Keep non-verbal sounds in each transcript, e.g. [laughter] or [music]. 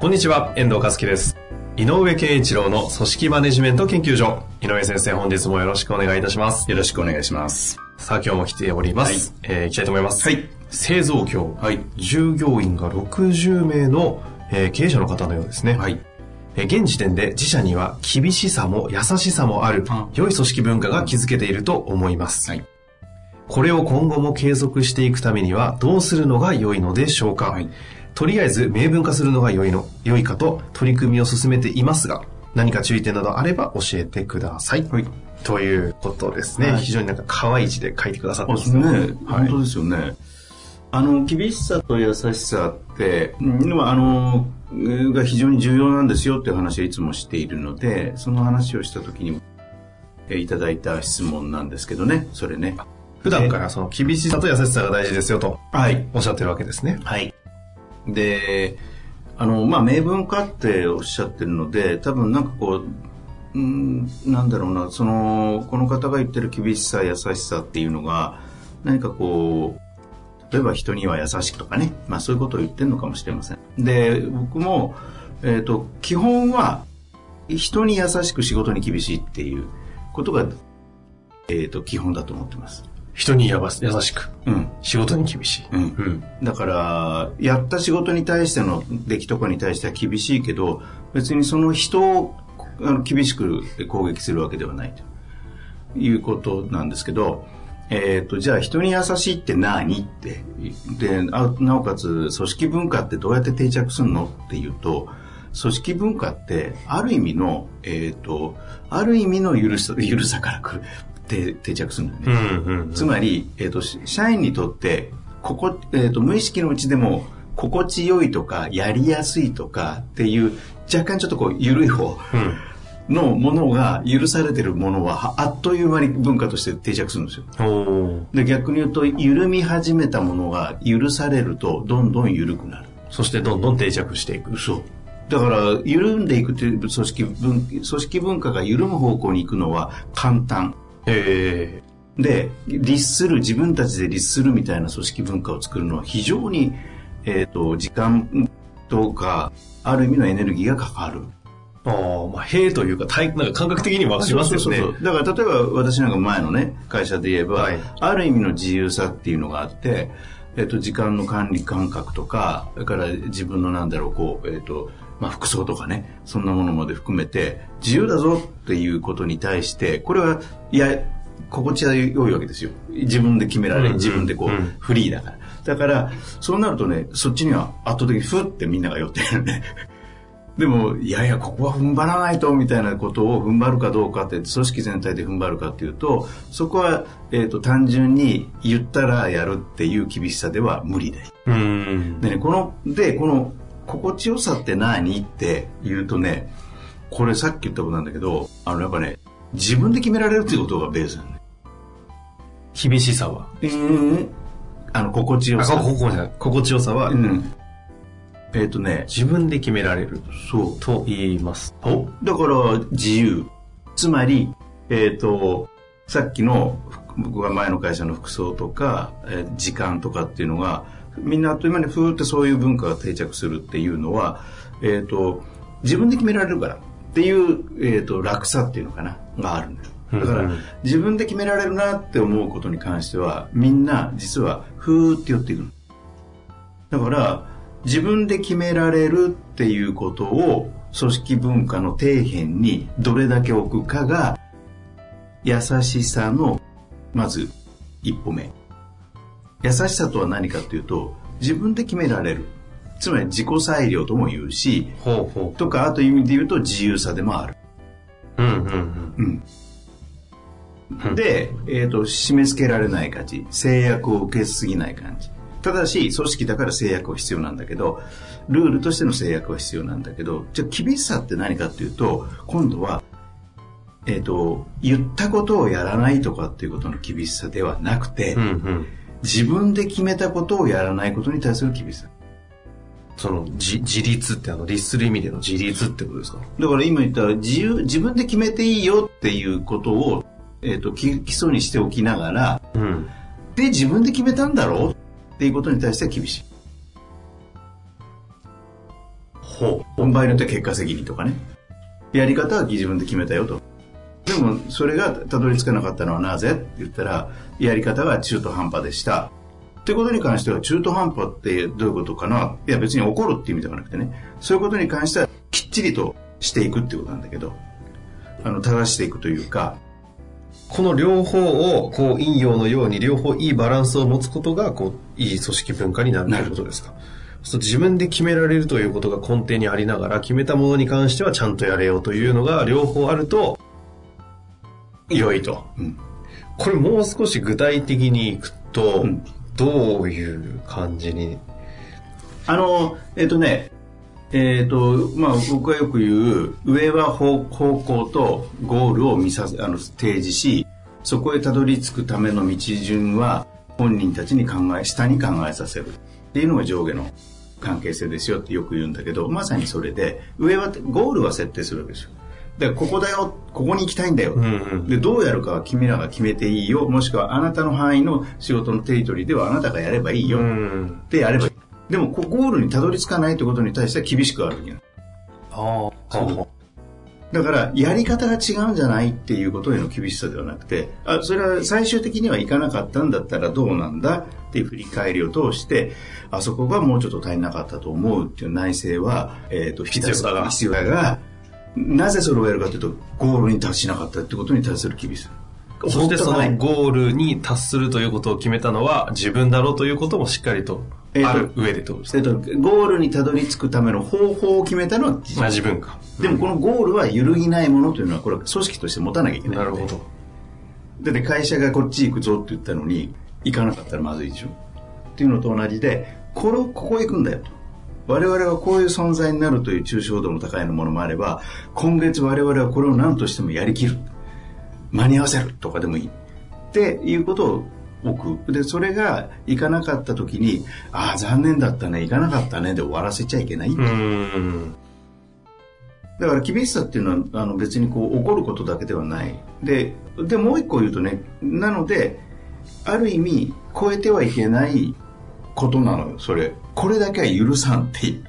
こんにちは、遠藤和樹です。井上健一郎の組織マネジメント研究所。井上先生、本日もよろしくお願いいたします。よろしくお願いします。さあ、今日も来ております。はいえー、行きたいと思います。はい。製造業。はい。従業員が60名の、えー経営者の方のようですね。はい。えー現時点で自社には厳しさも優しさもあるあ良い組織文化が築けていると思います。はい。これを今後も継続していくためにはどうするのが良いのでしょうか、はいとりあえず明文化するのが良いの良いかと取り組みを進めていますが何か注意点などあれば教えてください、はい。ということですね、はい非常になんか可愛い字で書いてくださってあ、ますね、はい本当ですよね。あの、厳しさと優しさって、うんまああの、が非常に重要なんですよっていう話はいつもしているので、その話をした時に、えーいただいた質問なんですけどね、それね。普段からその厳しさと優しさが大事ですよとはい。おっしゃってるわけですねはい。で、あの、まあ、明文化っておっしゃってるので、多分なんかこう、うん、なんだろうな、その、この方が言ってる厳しさ、優しさっていうのが、何かこう、例えば人には優しくとかね、まあそういうことを言ってるのかもしれません。で、僕も、えっ、と、基本は、人に優しく仕事に厳しいっていうことが、えっ、と、基本だと思ってます。人にやば優しく。うん。仕事に厳しい、うん。うん。だから、やった仕事に対しての出来とかに対しては厳しいけど、別にその人をあの厳しく攻撃するわけではないと。いうことなんですけど、えっ、と、じゃあ人に優しいって何って、で、あなおかつ組織文化ってどうやって定着するのっていうと、組織文化って、ある意味の、えっ、と、ある意味の許さ、許さから来る、定定着するんだよね。うんうんうんつまり、えっ、と、し社員にとって、ここ、えっ、と、無意識のうちでも、心地よいとか、やりやすいとかっていう、若干ちょっとこう、緩い方うんのものが許されてるものは、はあっという間に文化として定着するんですよ。で、逆に言うと、緩み始めたものが許されると、どんどん緩くなる。そしてどんどん定着していくそう。だから、緩んでいくという組織文、組織文化が緩む方向に行くのは簡単。えで、律する、自分たちで律するみたいな組織文化を作るのは非常に、えっ、と、時間とか、ある意味のエネルギーがかかる。ー、ああまあ兵というか体なんか感覚的にもわかりますよね。だから例えば私なんか前のね、会社で言えば、はい。ある意味の自由さっていうのがあって、えっ、と、時間の管理感覚とか、それから自分のなんだろう、こう、えっ、と、まあ、服装とかね、そんなものまで含めて、自由だぞっていうことに対して、これは、いや、心地が良いわけですよ。自分で決められ自分でこう、うんフリーだから。だから、そうなるとね、そっちには圧倒的にふってみんなが寄ってるよね。でも、いやいや、ここは踏ん張らないと、みたいなことを踏ん張るかどうかって、組織全体で踏ん張るかっていうと、そこは、えっ、と、単純に言ったらやるっていう厳しさでは無理で。うんでね、この、で、この、心地よさって何って言うとね、これさっき言ったことなんだけど、あの、やっぱね、自分で決められるっていうことがベースなのね。厳しさはうん。あの、心地よさ。心地よさはうん。えっ、とね、自分で決められるそう。と言いますとだから自由。つまり、えっ、と、さっきの僕が前の会社の服装とか、えー時間とかっていうのが、みんなあっという間にふーってそういう文化が定着するっていうのは、えっ、と、自分で決められるからっていう、えっ、と、楽さっていうのかな、があるんだよ。だから、自分で決められるなって思うことに関しては、みんな実はふーって寄っていくの。だから、自分で決められるっていうことを組織文化の底辺にどれだけ置くかが優しさのまず一歩目。優しさとは何かというと自分で決められる。つまり自己裁量とも言うし、とかあという意味で言うと自由さでもある。ううんうんうん。うんで、えっ、と、締め付けられない感じ。制約を受けすぎない感じ。ただし、組織だから制約は必要なんだけど、ルールとしての制約は必要なんだけど、じゃあ厳しさって何かっていうと、今度は、えっ、と、言ったことをやらないとかっていうことの厳しさではなくて、うんうん。自分で決めたことをやらないことに対する厳しさ。その、じ自立ってあの、律する意味での自立ってことですか？だから今言った自由、自分で決めていいよっていうことを、えっ、と、き基礎にしておきながら、うん。で、自分で決めたんだろうっていうことに対しては厳しい。ほ場合によっては結果責任とかね。やり方は自分で決めたよと。でも、それがたどり着かなかったのはなぜって言ったら、やり方が中途半端でした。ってことに関しては、中途半端ってどういうことかな？いや、別に怒るっていう意味ではなくてね、そういうことに関しては、きっちりとしていくっていうことなんだけど、あの、正していくというか、この両方を、こう、陰陽のように両方いいバランスを持つことが、こう、いい組織文化になるということですか？そう自分で決められるということが根底にありながら、決めたものに関してはちゃんとやれよというのが両方あると、良いと。うんこれもう少し具体的にいくと、うんどういう感じに？あの、えっ、とね、えっ、と、まあ、僕がよく言う、上は方方向とゴールを見させ、あの、提示し、そこへたどり着くための道順は、本人たちに考え、下に考えさせる。っていうのが上下の関係性ですよってよく言うんだけど、まさにそれで、上は、ゴールは設定するわけですよ。だここだよ、ここに行きたいんだよ。うんうんで、どうやるかは君らが決めていいよ、もしくはあなたの範囲の仕事のテリトリーではあなたがやればいいよ。うん。でやればいい。でも、こゴールにたどり着かないということに対しては厳しくあるわけよああ。だから、やり方が違うんじゃないっていうことへの厳しさではなくて、あ、それは最終的にはいかなかったんだったらどうなんだっていう振り返りを通して、あそこがもうちょっと足りなかったと思うっていう内政は、えっ、と、必要さが必要だが、なぜそれをやるかというと、ゴールに達しなかったってことに対する厳しさ。そしてそのゴールに達するということを決めたのは自分だろうということもしっかりとある上でってことですね。えっと、ゴールにたどり着くための方法を決めたのは自まあ分自分か。でもこのゴールは揺るぎないものというのは、これは組織として持たなきゃいけない。なるほど。だって会社がこっち行くぞって言ったのに、行かなかったらまずいでしょっていうのと同じで、これをここへ行くんだよと。我々はこういう存在になるという抽象度も高いものもあれば、今月我々はこれを何としてもやりきる。間に合わせるとかでもいい。っていうことを置く。で、それが行かなかった時に、ああ、残念だったね、行かなかったね、で終わらせちゃいけない。だから厳しさっていうのはあの別にこう怒ることだけではない。で、でもう一個言うとね、なので、ある意味超えてはいけないことなのよ、それ。これだけは許さんっていう。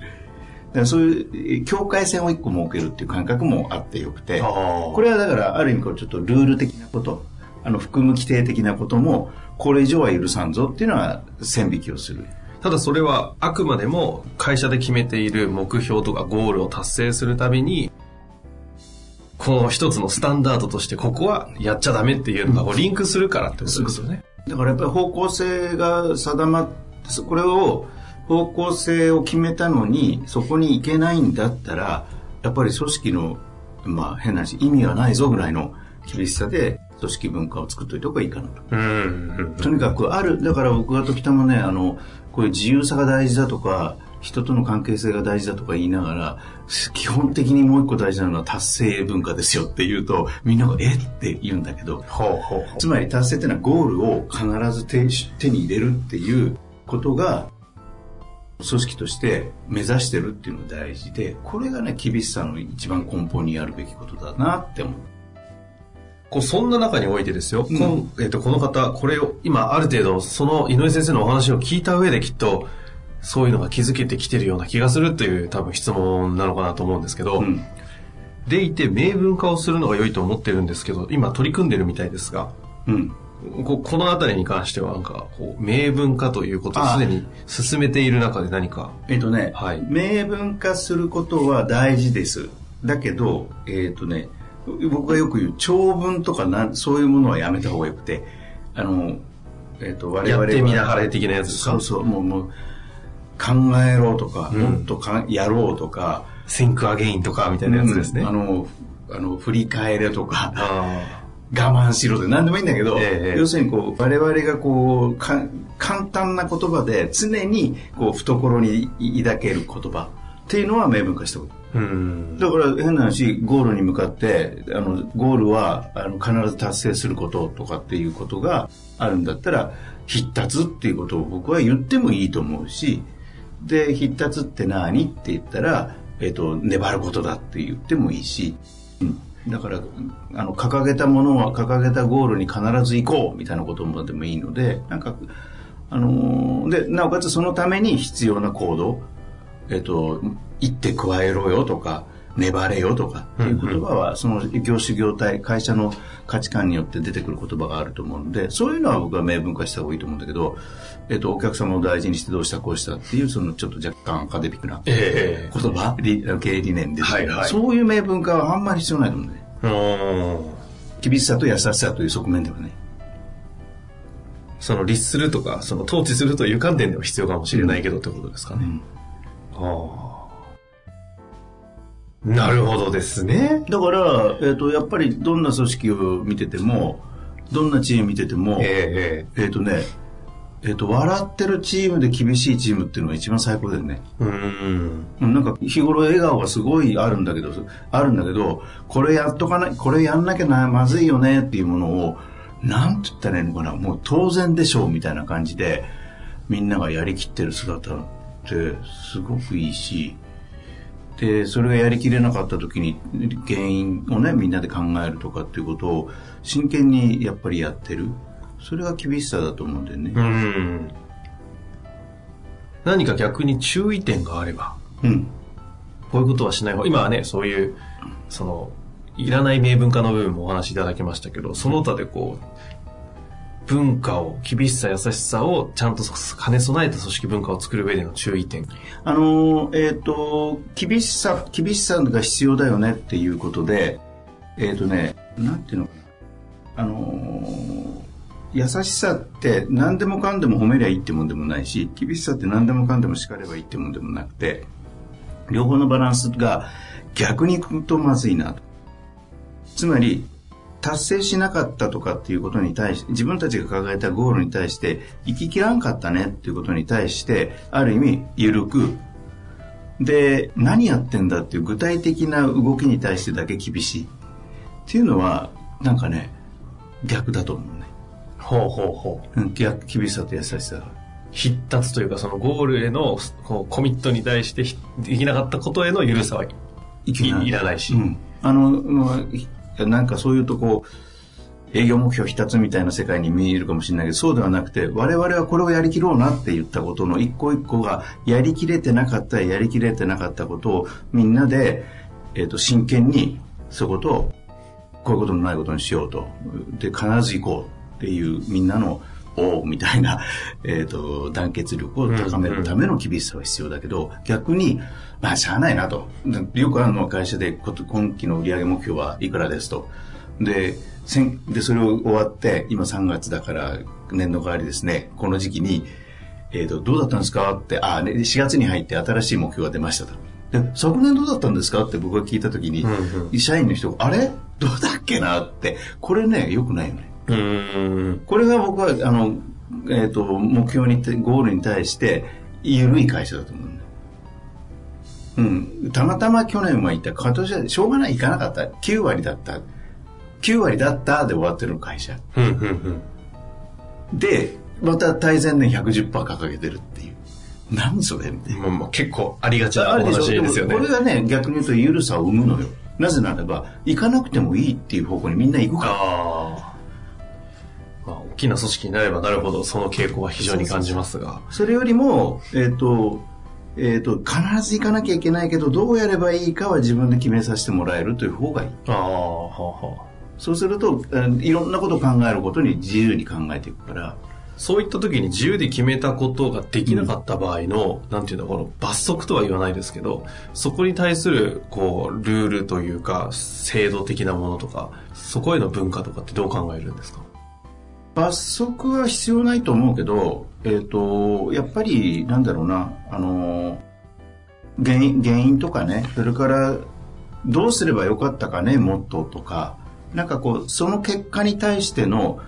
だからそういうえ境界線を一個設けるっていう感覚もあってよくて、これはだからある意味こうちょっとルール的なこと、あの含む規定的なことも、これ以上は許さんぞっていうのは線引きをする。ただそれはあくまでも会社で決めている目標とかゴールを達成するたびに、この一つのスタンダードとしてここはやっちゃダメっていうのがリンクするからってことですよね。だからやっぱり方向性が定まって、これを、方向性を決めたのに、そこに行けないんだったら、やっぱり組織の、まあ変な話、意味がないぞぐらいの厳しさで、組織文化を作っといた方がいいかなと。うん。とにかくある、だから僕が時たまね、あの、こういう自由さが大事だとか、人との関係性が大事だとか言いながら、基本的にもう一個大事なのは達成文化ですよって言うと、みんながえ？って言うんだけど、ほうほうほう。つまり達成っていうのはゴールを必ず手手に入れるっていうことが組織として目指してるっていうのが大事でこれがね厳しさの一番根本にあるべきことだなって思う。こうそんな中においてですよ、うん。えっとこの方、これを今ある程度その井上先生のお話を聞いた上できっとそういうのが気づけてきてるような気がするという多分質問なのかなと思うんですけど、うん。でいて明文化をするのが良いと思ってるんですけど、今取り組んでるみたいですが、うんここのあたりに関してはなんかこう明文化ということをすでに進めている中で何か、えっとね、はい。明文化することは大事です。だけどえっとね僕がよく言う長文とかなそういうものはやめた方がよくてあのえっと我々はやってみなはれ的なやつですか？そうそうもうもう考えろとか、うん。もっとかやろうとか、think again とかみたいなやつですね。うんあの、あの、振り返れとか、あ我慢しろで何でもいいんだけど、ええ要するにこう我々がこうか簡単な言葉で常にこう懐に抱ける言葉。っていうのは明文化した方がいいうん。だから変な話、ゴールに向かって、あの、ゴールはあの必ず達成することとかっていうことがあるんだったら、必達っていうことを僕は言ってもいいと思うし、で、必達って何？って言ったら、えっ、と、粘ることだって言ってもいいし、うん。だから、あの、掲げたものは、掲げたゴールに必ず行こうみたいなこともでもいいので、なんか、あのーで、なおかつそのために必要な行動、えっと、行って加えろよとか、粘れよとかっていう言葉は、その業種業態、会社の価値観によって出てくる言葉があると思うので、そういうのは僕は明文化した方がいいと思うん。だけど、えっと、お客様を大事にしてどうしたこうしたっていう、そのちょっと若干アカデミックな言ええ葉、理経営理念で、はいはいそういう明文化はあん。まり必要ないと思うん。だね。うん。厳しさと優しさという側面ではね。その律するとか、その統治するという観点では必要かもしれないけどってことですかね。ああ。なるほどですね。だから、えっと、やっぱりどんな組織を見てても、どんなチーム見てても、えええっ、とね、えっ、と、笑ってるチームで厳しいチームっていうのが一番最高だよね。えうん。うんなんか日頃笑顔がすごいあるんだけど、あるんだけど、これやっとかない、これやんなきゃな、まずいよねっていうものを、なんて言ったらいいのかな、もう当然でしょうみたいな感じで、みんながやりきってる姿ってすごくいいし、で、それがやりきれなかった時に原因をね、みんなで考えるとかっていうことを真剣にやっぱりやってる。それが厳しさだと思うんだよね。うん。何か逆に注意点があれば、うん。こういうことはしない方今はね、そういう、その、いらない明文化の部分もお話しいただきましたけど、その他でこう、文化を、厳しさ、優しさをちゃんと兼ね備えた組織文化を作る上での注意点。あのえっ、と、厳しさ、厳しさが必要だよねっていうことで、えっ、とね、なんていうのかな。あの優しさって何でもかんでも褒めりゃいいってもんでもないし、厳しさって何でもかんでも叱ればいいってもんでもなくて、両方のバランスが逆にいくとまずいなと。つまり、達成しなかったとかっていうことに対して、自分たちが掲げたゴールに対して、生ききらんかったねっていうことに対して、ある意味、緩く、で、何やってんだっていう具体的な動きに対してだけ厳しい。っていうのは、なんかね、逆だと思うね。ほうほうほう。うん逆、厳しさと優しさが。必達というか、そのゴールへのこうコミットに対してひできなかったことへの許さはいいいらないし。うん。あの、まあなんかそういうとこう、営業目標一つみたいな世界に見えるかもしれないけど、そうではなくて、我々はこれをやりきろうなって言ったことの一個一個が、やりきれてなかった、やりきれてなかったことを、みんなで、えっ、と、真剣に、そことを、こういうことのないことにしようと。で、必ず行こうっていう、みんなの、おうみたいな、えっ、と、団結力を高めるための厳しさは必要だけど、逆に、まあ、しゃあないなと。よくあるのは会社で、今期の売上目標はいくらですと。で、せんで、それを終わって、今3月だから、年度代わりですね、この時期に、えっ、と、どうだったんですかって、あ、ね、4月に入って新しい目標が出ましたと。で、昨年どうだったんですかって僕が聞いたときに、うん社員の人が、あれ？どうだっけなって、これね、良くないよね。うーん。これが僕は、あの、えっ、と、目標にて、ゴールに対して、緩い会社だと思うんだよ。うん。たまたま去年は行った、今年はしょうがない、行かなかった。9割だった。9割だったで終わってる会社。うん、うん、うん。で、また対前年110%掲げてるっていう。何それみたいな。結構ありがちな話ですよねも。これがね、逆に言うと緩さを生むのよ。なぜならば、行かなくてもいいっていう方向にみんな行くから。きな組織になればなるほど、その傾向は非常に感じますが。それよりも、えっ、と、えっ、と、必ず行かなきゃいけないけど、どうやればいいかは自分で決めさせてもらえるという方がいい。ああ、はあはあ。そうすると、えーいろんなことを考えることに自由に考えていくから、そういった時に自由で決めたことができなかった場合の、なんていうの、この罰則とは言わないですけど、そこに対する、こう、ルールというか、制度的なものとか、そこへの文化とかってどう考えるんですか？罰則は必要ないと思うけど、えっ、と、やっぱり、なんだろうな、あの、原因、原因とかね、それから、どうすればよかったかね、もっととか、なんかこう、その結果に対しての、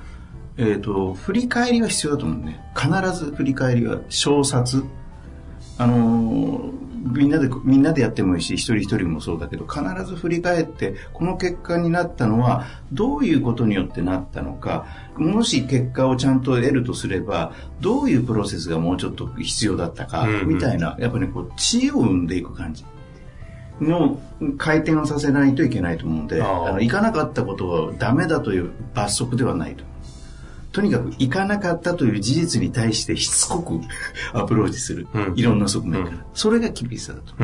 えっ、ー、と、振り返りは必要だと思うね。必ず振り返りは、小冊。あの、みんなで、みんなでやってもいいし、一人一人もそうだけど、必ず振り返って、この結果になったのは、どういうことによってなったのか、もし結果をちゃんと得るとすれば、どういうプロセスがもうちょっと必要だったか、みたいな、やっぱり、ね、こう、知恵を生んでいく感じ。の回転をさせないといけないと思うんで、あの行かなかったことはダメだという罰則ではないと。とにかく行かなかったという事実に対してしつこく [laughs] アプローチする。うん、いろんな側面から、うん。それが厳しさだと。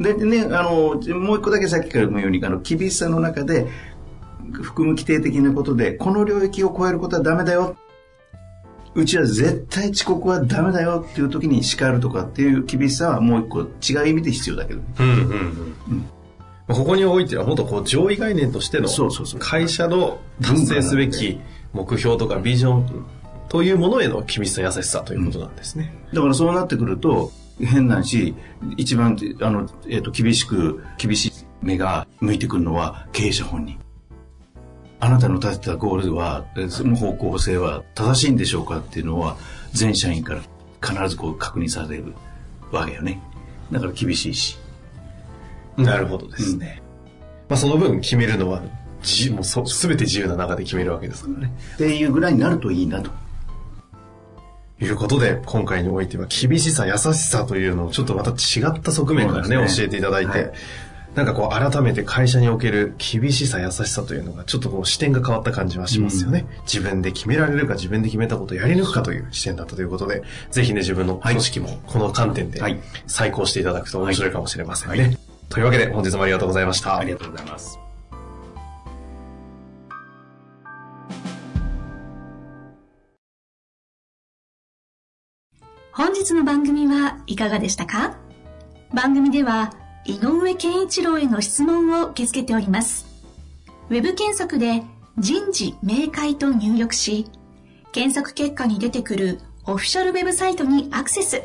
でね、あの、もう一個だけさっきから言うように、あの、厳しさの中で、含む規定的なことで、この領域を超えることはダメだよ。うちは絶対遅刻はダメだよっていう時に叱るとかっていう厳しさはもう一個違う意味で必要だけどね。うんうんうん。うんここにおいてはもっとこう上位概念としての会社の達成すべき目標とかビジョンというものへの厳しさ優しさということなんですね。だからそうなってくると変なし一番あの、えー、と厳しく厳しい目が向いてくるのは経営者本人。あなたの立てたゴールはその方向性は正しいんでしょうかっていうのは全社員から必ずこう確認されるわけよね。だから厳しいし。なるほどですね。まあその分決めるのは、じもうそ全て自由な中で決めるわけですからね。っていうぐらいになるといいなと。いうことで、今回においては厳しさ、優しさというのをちょっとまた違った側面からね、ね教えていただいて、はい、なんかこう改めて会社における厳しさ、優しさというのがちょっとこう視点が変わった感じはしますよね。うん、自分で決められるか、自分で決めたことをやり抜くかという視点だったということで、ぜひね、自分の組織もこの観点で再考していただくと面白いかもしれませんね。はいはいというわけで本日もありがとうございました。ありがとうございます。本日の番組はいかがでしたか？番組では井上健一郎への質問を受け付けております。ウェブ検索で人事明快と入力し、検索結果に出てくるオフィシャルウェブサイトにアクセス。